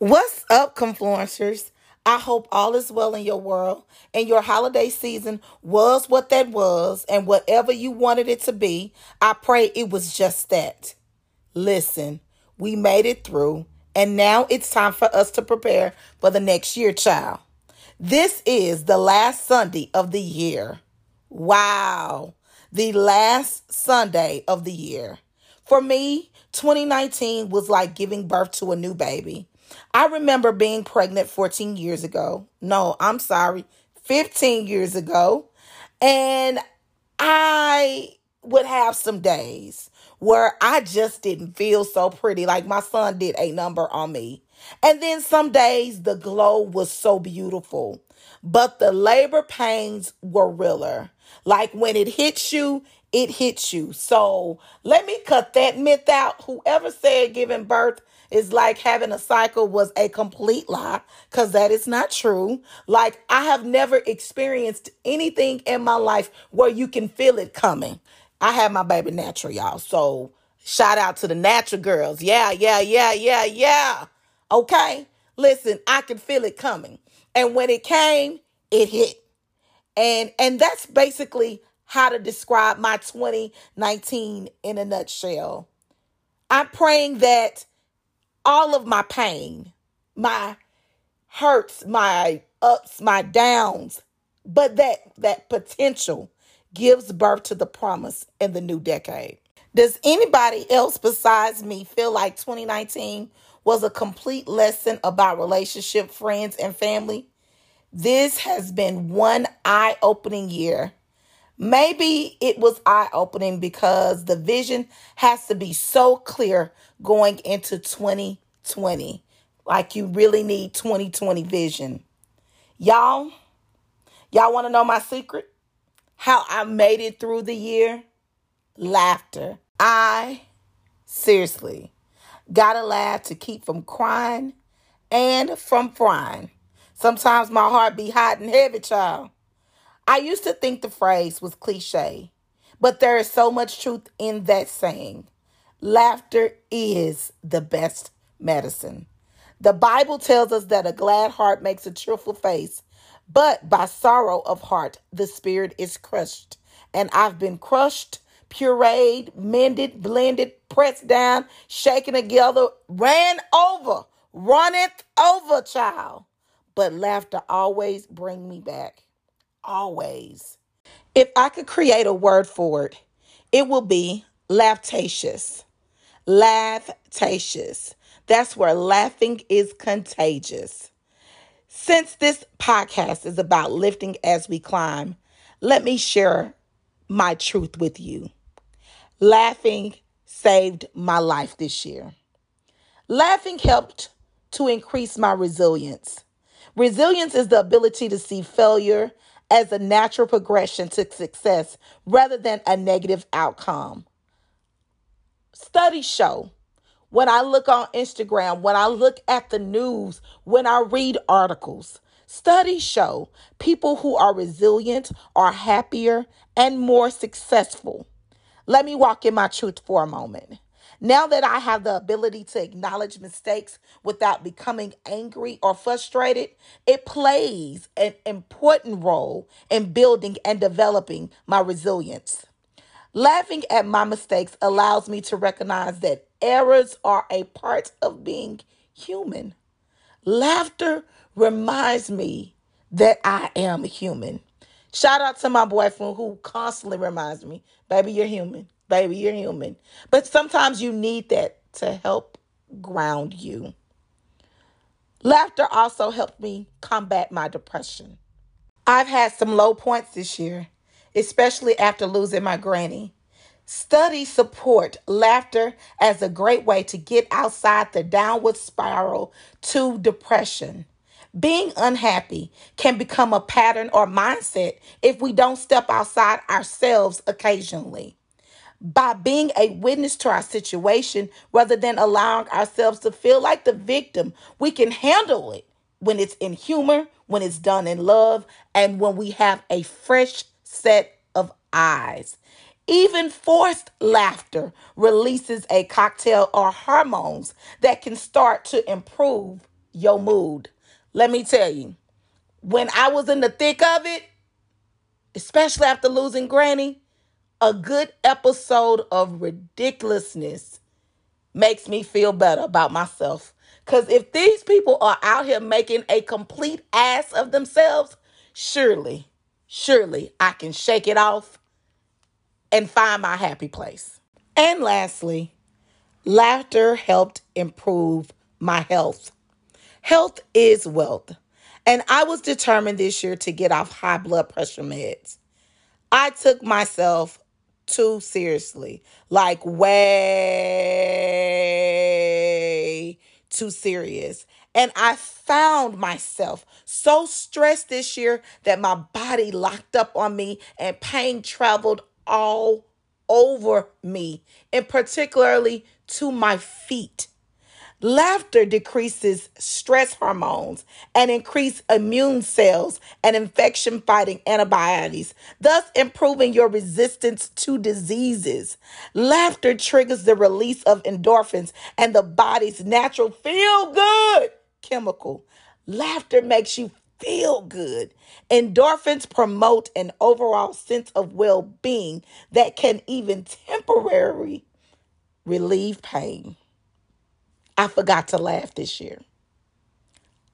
What's up, Confluencers? I hope all is well in your world and your holiday season was what that was, and whatever you wanted it to be, I pray it was just that. Listen, we made it through, and now it's time for us to prepare for the next year, child. This is the last Sunday of the year. Wow, the last Sunday of the year. For me, 2019 was like giving birth to a new baby. I remember being pregnant 14 years ago. No, I'm sorry, 15 years ago. And I would have some days where I just didn't feel so pretty. Like my son did a number on me. And then some days the glow was so beautiful, but the labor pains were realer. Like when it hits you, it hits you. So let me cut that myth out. Whoever said giving birth is like having a cycle was a complete lie because that is not true. Like, I have never experienced anything in my life where you can feel it coming. I have my baby natural, y'all. So, shout out to the natural girls. Yeah, yeah, yeah, yeah, yeah. Okay. Listen, I can feel it coming. And when it came, it hit. And and that's basically how to describe my 2019 in a nutshell. I'm praying that all of my pain, my hurts, my ups, my downs, but that that potential gives birth to the promise in the new decade. Does anybody else besides me feel like 2019 was a complete lesson about relationship, friends, and family? This has been one eye opening year. Maybe it was eye opening because the vision has to be so clear going into 2020. Like you really need 2020 vision. Y'all, y'all want to know my secret? How I made it through the year? Laughter. I seriously gotta laugh to keep from crying and from frying. Sometimes my heart be hot and heavy, child. I used to think the phrase was cliche, but there is so much truth in that saying. Laughter is the best medicine. The Bible tells us that a glad heart makes a cheerful face, but by sorrow of heart, the spirit is crushed. And I've been crushed, pureed, mended, blended, pressed down, shaken together, ran over, runneth over, child. But laughter always bring me back. Always. If I could create a word for it, it will be laughtacious. Laughtacious. That's where laughing is contagious. Since this podcast is about lifting as we climb, let me share my truth with you. Laughing saved my life this year. Laughing helped to increase my resilience. Resilience is the ability to see failure as a natural progression to success rather than a negative outcome. Studies show when I look on Instagram, when I look at the news, when I read articles, studies show people who are resilient are happier and more successful. Let me walk in my truth for a moment. Now that I have the ability to acknowledge mistakes without becoming angry or frustrated, it plays an important role in building and developing my resilience. Laughing at my mistakes allows me to recognize that errors are a part of being human. Laughter reminds me that I am human. Shout out to my boyfriend who constantly reminds me, baby, you're human. Baby, you're human. But sometimes you need that to help ground you. Laughter also helped me combat my depression. I've had some low points this year, especially after losing my granny. Studies support laughter as a great way to get outside the downward spiral to depression. Being unhappy can become a pattern or mindset if we don't step outside ourselves occasionally. By being a witness to our situation rather than allowing ourselves to feel like the victim, we can handle it when it's in humor, when it's done in love, and when we have a fresh set of eyes. Even forced laughter releases a cocktail or hormones that can start to improve your mood. Let me tell you, when I was in the thick of it, especially after losing Granny, a good episode of ridiculousness makes me feel better about myself. Because if these people are out here making a complete ass of themselves, surely, surely I can shake it off and find my happy place. And lastly, laughter helped improve my health. Health is wealth. And I was determined this year to get off high blood pressure meds. I took myself too seriously, like way too serious. And I found myself so stressed this year that my body locked up on me and pain traveled all over me, and particularly to my feet. Laughter decreases stress hormones and increase immune cells and infection fighting antibodies, thus improving your resistance to diseases. Laughter triggers the release of endorphins and the body's natural feel good chemical. Laughter makes you feel good. Endorphins promote an overall sense of well being that can even temporarily relieve pain. I forgot to laugh this year.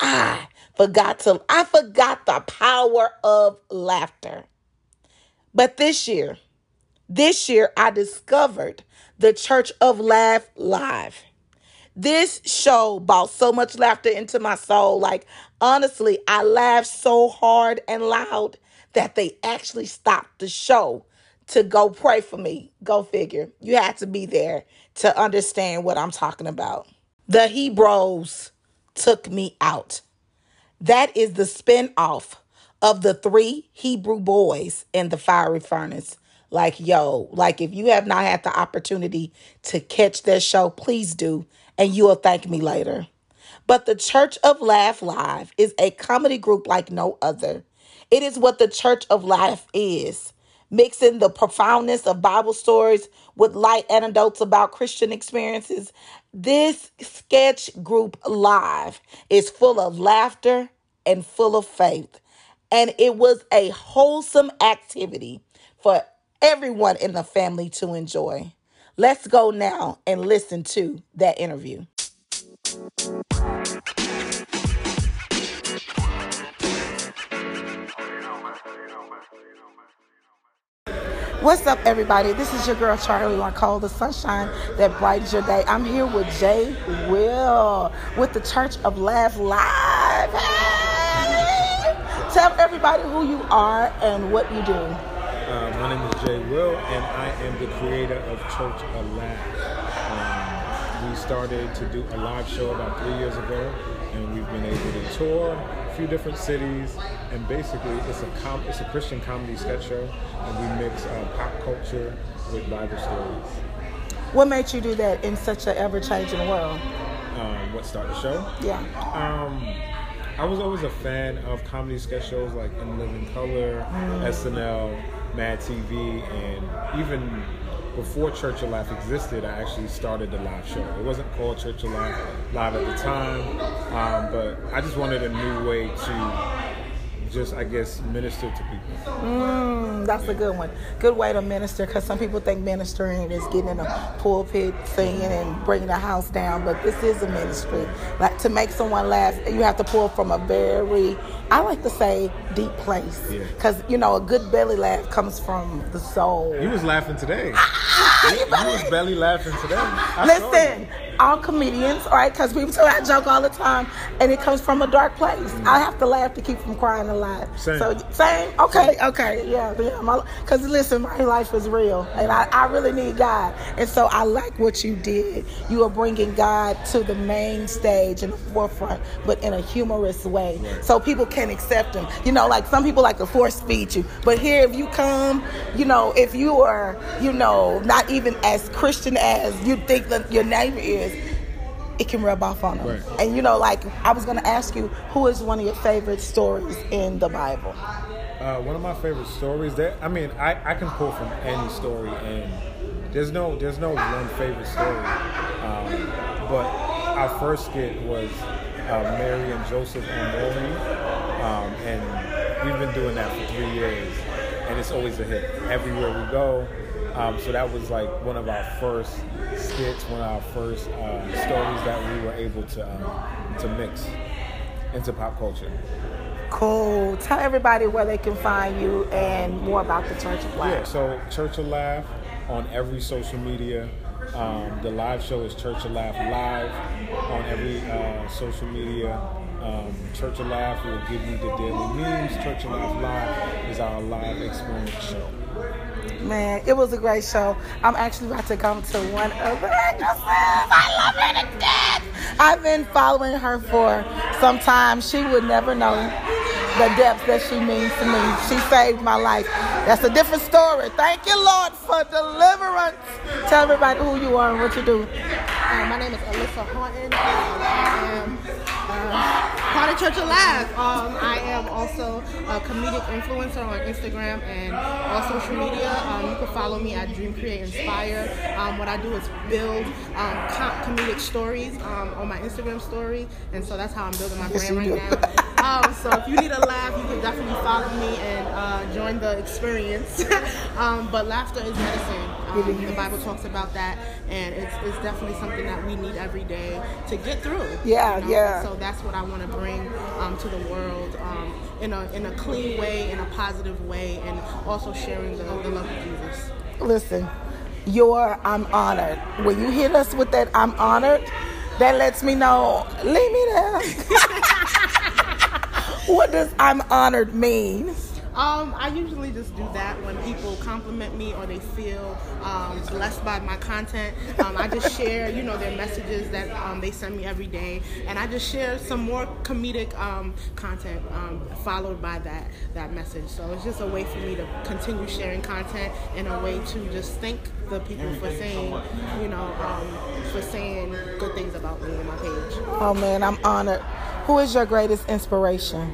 I forgot to, I forgot the power of laughter. But this year, this year, I discovered the Church of Laugh Live. This show brought so much laughter into my soul. Like, honestly, I laughed so hard and loud that they actually stopped the show to go pray for me. Go figure. You had to be there to understand what I'm talking about. The Hebrews took me out. That is the spin off of the three Hebrew boys in the fiery furnace. Like, yo, like if you have not had the opportunity to catch that show, please do and you will thank me later. But the Church of Laugh Live is a comedy group like no other. It is what the Church of Laugh is, mixing the profoundness of Bible stories with light anecdotes about Christian experiences. This sketch group live is full of laughter and full of faith. And it was a wholesome activity for everyone in the family to enjoy. Let's go now and listen to that interview. What's up, everybody? This is your girl Charlie Marcole, the sunshine that brightens your day. I'm here with Jay Will with the Church of Laugh Live. Hey! Tell everybody who you are and what you do. Uh, my name is Jay Will, and I am the creator of Church Alive. Um, we started to do a live show about three years ago, and we've been able to tour a few different cities. And basically, it's a com- it's a Christian comedy sketch show, and we mix uh, pop culture with Bible stories. What made you do that in such an ever-changing world? Um, what started the show? Yeah. Um, I was always a fan of comedy sketch shows like In Living Color, mm. SNL, Mad TV, and even before Church of Laugh existed, I actually started the live show. It wasn't called Church of Laugh live at the time, um, but I just wanted a new way to just I guess minister to people. Mm, that's a good one. Good way to minister because some people think ministering is getting in a pulpit, singing, and bringing the house down, but this is a ministry. Like to make someone laugh, you have to pull from a very, I like to say, deep place because yeah. you know a good belly laugh comes from the soul. He was laughing today. You, was barely laughing today. I Listen, all comedians, all right, because people tell I joke all the time, and it comes from a dark place. I have to laugh to keep from crying alive. Same. So same, okay, okay, yeah, yeah. Because listen, my life is real, and I, I really need God, and so I like what you did. You are bringing God to the main stage in the forefront, but in a humorous way, so people can accept Him. You know, like some people like to force feed you, but here, if you come, you know, if you are, you know, not even as Christian as you think that your neighbor is, it can rub off on them. Right. And you know, like I was gonna ask you, who is one of your favorite stories in the Bible? Uh, one of my favorite stories that I mean I, I can pull from any story and there's no there's no one favorite story um, but our first skit was uh, Mary and Joseph and Mary, um, and we've been doing that for three years and it's always a hit everywhere we go um, so that was like one of our first skits one of our first uh, stories that we were able to um, to mix into pop culture Cool. Tell everybody where they can find you and more about the Church of Laugh. Yeah, so Church of Laugh on every social media. Um, the live show is Church of Laugh live on every uh, social media. Um, Church of Laugh will give you the daily memes. Church of Laugh live is our live experience show. Man, it was a great show. I'm actually about to come to one of the actresses. I love her to death. I've been following her for some time. She would never know the depth that she means to me. She saved my life. That's a different story. Thank you, Lord, for deliverance. Tell everybody who you are and what you do. Uh, my name is Alyssa Horton. I am uh, part of Church Alive. Um, I am also a comedic influencer on Instagram and all social media. Um, you can follow me at Dream Create Inspire. Um, what I do is build um, com- comedic stories um, on my Instagram story, and so that's how I'm building my brand right now. Um, so if you need a laugh, you can definitely follow me and uh, join the experience. um, but laughter is medicine. Um, the Bible talks about that, and it's, it's definitely something that we need every day to get through. Yeah, you know? yeah. So that's what I want to bring um, to the world um, in a in a clean way, in a positive way, and also sharing the, the love of Jesus. Listen, your I'm honored. When you hit us with that I'm honored, that lets me know, leave me there. what does I'm honored mean? Um, I usually just do that when people compliment me or they feel um, blessed by my content. Um, I just share, you know, their messages that um, they send me every day, and I just share some more comedic um, content um, followed by that that message. So it's just a way for me to continue sharing content and a way to just thank the people for saying, you know, um, for saying good things about me on my page. Oh man, I'm honored. Who is your greatest inspiration?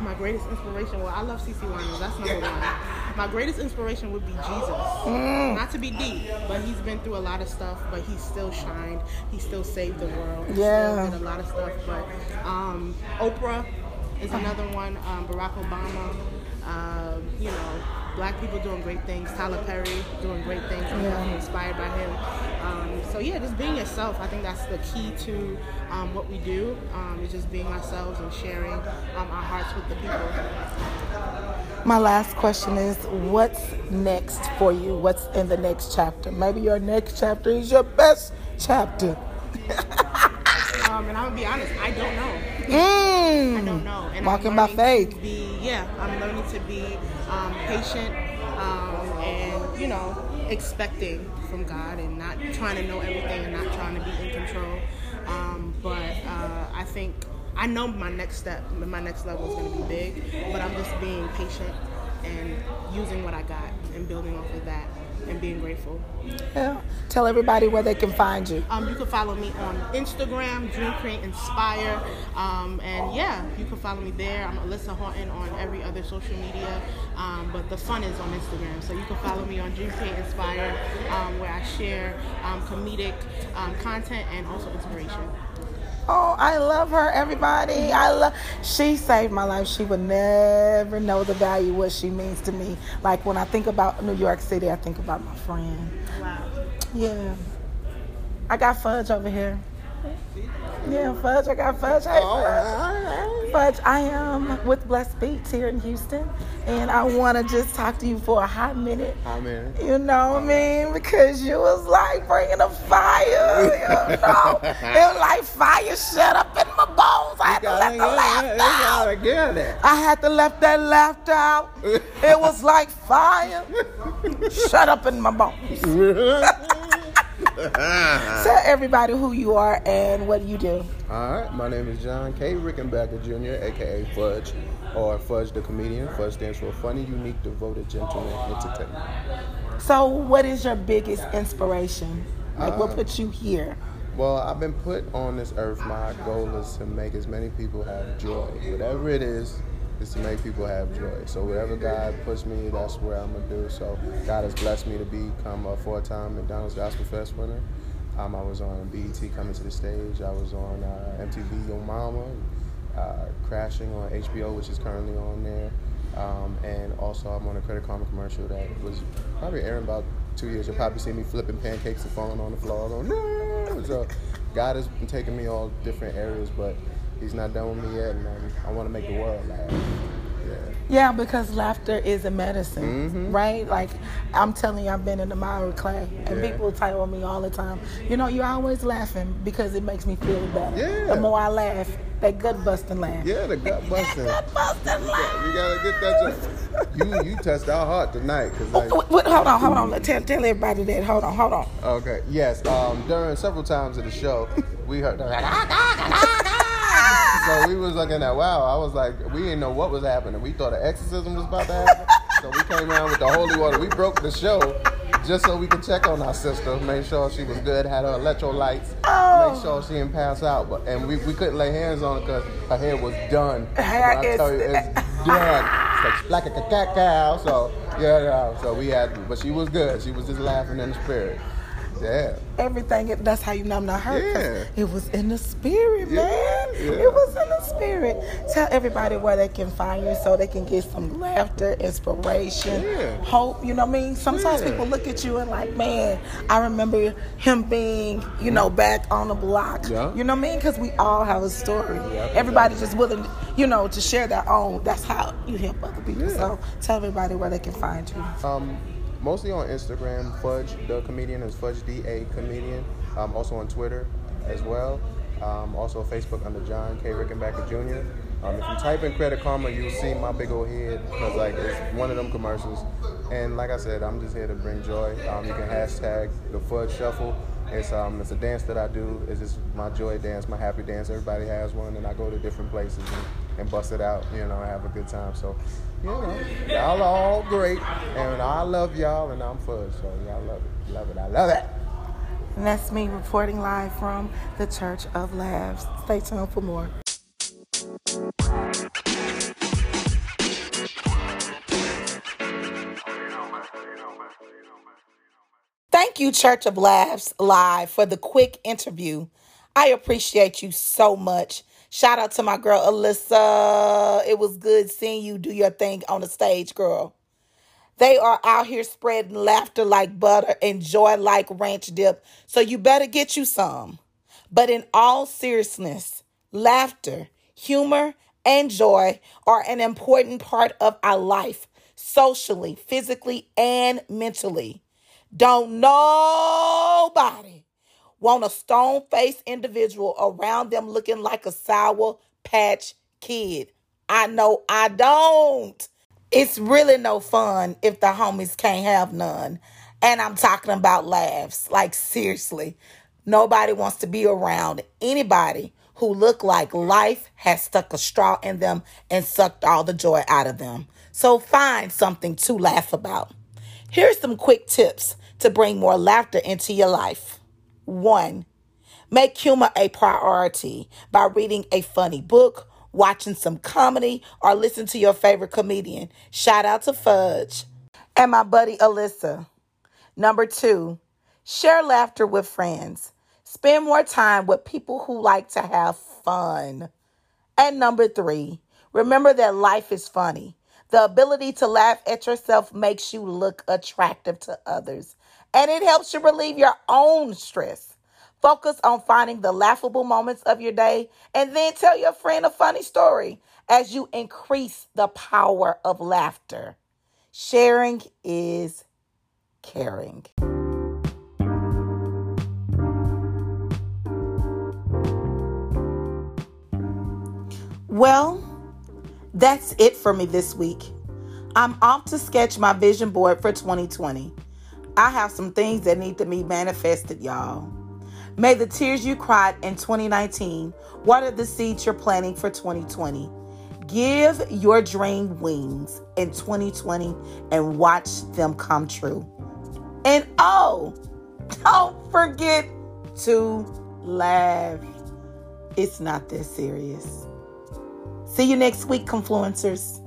My greatest inspiration, well, I love CeCe Winans. That's number one. My greatest inspiration would be Jesus. Not to be deep, but he's been through a lot of stuff, but he still shined. He still saved the world. He Yeah. still did a lot of stuff. But um, Oprah is another one. Um, Barack Obama. Um, you know, black people doing great things. Tyler Perry doing great things. I'm Yeah. inspired by him. Um, so yeah, just being yourself. I think that's the key to um, what we do. Um, is just being ourselves and sharing um, our hearts with the people. My last question is what's next for you? What's in the next chapter? Maybe your next chapter is your best chapter. Um, and I'm gonna be honest, I don't know. Mm. I don't know. And Walking I'm by faith. Be, yeah, I'm learning to be um, patient um, and you know expecting from God and not trying to know everything and not trying to be in control. Um, but uh, I think I know my next step, my next level is going to be big. But I'm just being patient and using what I got and building off of that and being grateful. Yeah. Tell everybody where they can find you. Um, you can follow me on Instagram, Dream Create Inspire. Um, and yeah, you can follow me there. I'm Alyssa Horton on every other social media. Um, but the fun is on Instagram. So you can follow me on Dream Create Inspire, um, where I share um, comedic um, content and also inspiration. Oh, I love her, everybody. I love. She saved my life. She would never know the value what she means to me. Like when I think about New York City, I think about my friend. Wow. Yeah. I got fudge over here. Yeah, Fudge. I got Fudge. Hey, Fudge. Fudge, I am with Blessed Beats here in Houston, and I want to just talk to you for a hot minute. Minute. You know what I mean? Because you was like bringing a fire. You know, it was like fire shut up in my bones. I had to let the laughter out. get it. I had to let that laughter out. It was like fire. Shut up in my bones. Tell everybody who you are and what you do. All right, my name is John K. Rickenbacker Jr., aka Fudge, or Fudge the Comedian. Fudge stands for Funny, Unique, Devoted, Gentleman, Entertainment. So, what is your biggest inspiration? Like, what Uh, put you here? Well, I've been put on this earth. My goal is to make as many people have joy. Whatever it is, is to make people have joy. So whatever God puts me, that's where I'm gonna do. So God has blessed me to become a four-time McDonald's Gospel Fest winner. Um, I was on BET Coming to the Stage. I was on uh, MTV Yo Mama, uh, Crashing on HBO, which is currently on there. Um, and also, I'm on a Credit Karma commercial that was probably airing about two years. You'll probably see me flipping pancakes and falling on the floor, going, no! So, God has been taking me all different areas, but He's not done with me yet, and um, I want to make the world laugh. Yeah. Yeah, because laughter is a medicine, Mhm. right? Like I'm telling you, I've been in the miry clay, and Yeah. people tell me all the time, you know, you're always laughing because it makes me feel better. Yeah. The more I laugh, that gut busting laugh. Yeah, the gut busting. Gut busting laugh. You gotta get that. To, you you touched our heart tonight, cause like. Wait, wait, hold on, hold on. Tell, tell everybody that. Hold on, hold on. Okay. Yes. Um. During several times of the show, we heard. So we was looking at wow. I was like, we didn't know what was happening. We thought an exorcism was about to happen. so we came around with the holy water. We broke the show just so we could check on our sister, make sure she was good, had her electrolytes, Oh. make sure she didn't pass out. But and we, we couldn't lay hands on her because her hair was done. Hair I is- tell you, it's done. It's like, like a cacao. So yeah, yeah. So we had, but she was good. She was just laughing in the spirit. Yeah. Everything. That's how you know I'm not hurt. Yeah. It was in the spirit, Yeah, man. yeah. It was in the spirit. Tell everybody where they can find you so they can get some laughter, inspiration, hope. You know what I mean? Sometimes people look at you and like, man, I remember him being, you know, back on the block. You know what I mean? Because we all have a story. Yeah, Everybody's just willing, you know, to share their own. That's how you help other people. So tell everybody where they can find you. Um, mostly on Instagram. Fudge the comedian is Fudge D A comedian. Um, also on Twitter as well. Um, also Facebook under John K Rickenbacker Jr. Um, if you type in Credit Karma, you'll see my big old head because like it's one of them commercials. And like I said, I'm just here to bring joy. Um, you can hashtag the Fudge Shuffle. It's um it's a dance that I do. It's just my joy dance, my happy dance. Everybody has one, and I go to different places and, and bust it out. You know, have a good time. So, you know, y'all are all great, and I love y'all, and I'm Fudge. So y'all love it, love it, I love it. And that's me reporting live from the Church of Laughs. Stay tuned for more. Thank you, Church of Laughs Live, for the quick interview. I appreciate you so much. Shout out to my girl Alyssa. It was good seeing you do your thing on the stage, girl. They are out here spreading laughter like butter and joy like ranch dip, so you better get you some. But in all seriousness, laughter, humor, and joy are an important part of our life, socially, physically, and mentally. Don't nobody want a stone faced individual around them looking like a sour patch kid. I know I don't. It's really no fun if the homies can't have none. And I'm talking about laughs. Like, seriously, nobody wants to be around anybody who look like life has stuck a straw in them and sucked all the joy out of them. So find something to laugh about. Here's some quick tips to bring more laughter into your life. One, make humor a priority by reading a funny book, watching some comedy, or listen to your favorite comedian. Shout out to Fudge and my buddy Alyssa. Number two, share laughter with friends. Spend more time with people who like to have fun. And number three, remember that life is funny. The ability to laugh at yourself makes you look attractive to others, and it helps you relieve your own stress. Focus on finding the laughable moments of your day and then tell your friend a funny story as you increase the power of laughter. Sharing is caring. Well, that's it for me this week. I'm off to sketch my vision board for 2020. I have some things that need to be manifested, y'all. May the tears you cried in 2019 water the seeds you're planting for 2020. Give your dream wings in 2020 and watch them come true. And oh, don't forget to laugh. It's not that serious. See you next week, Confluencers.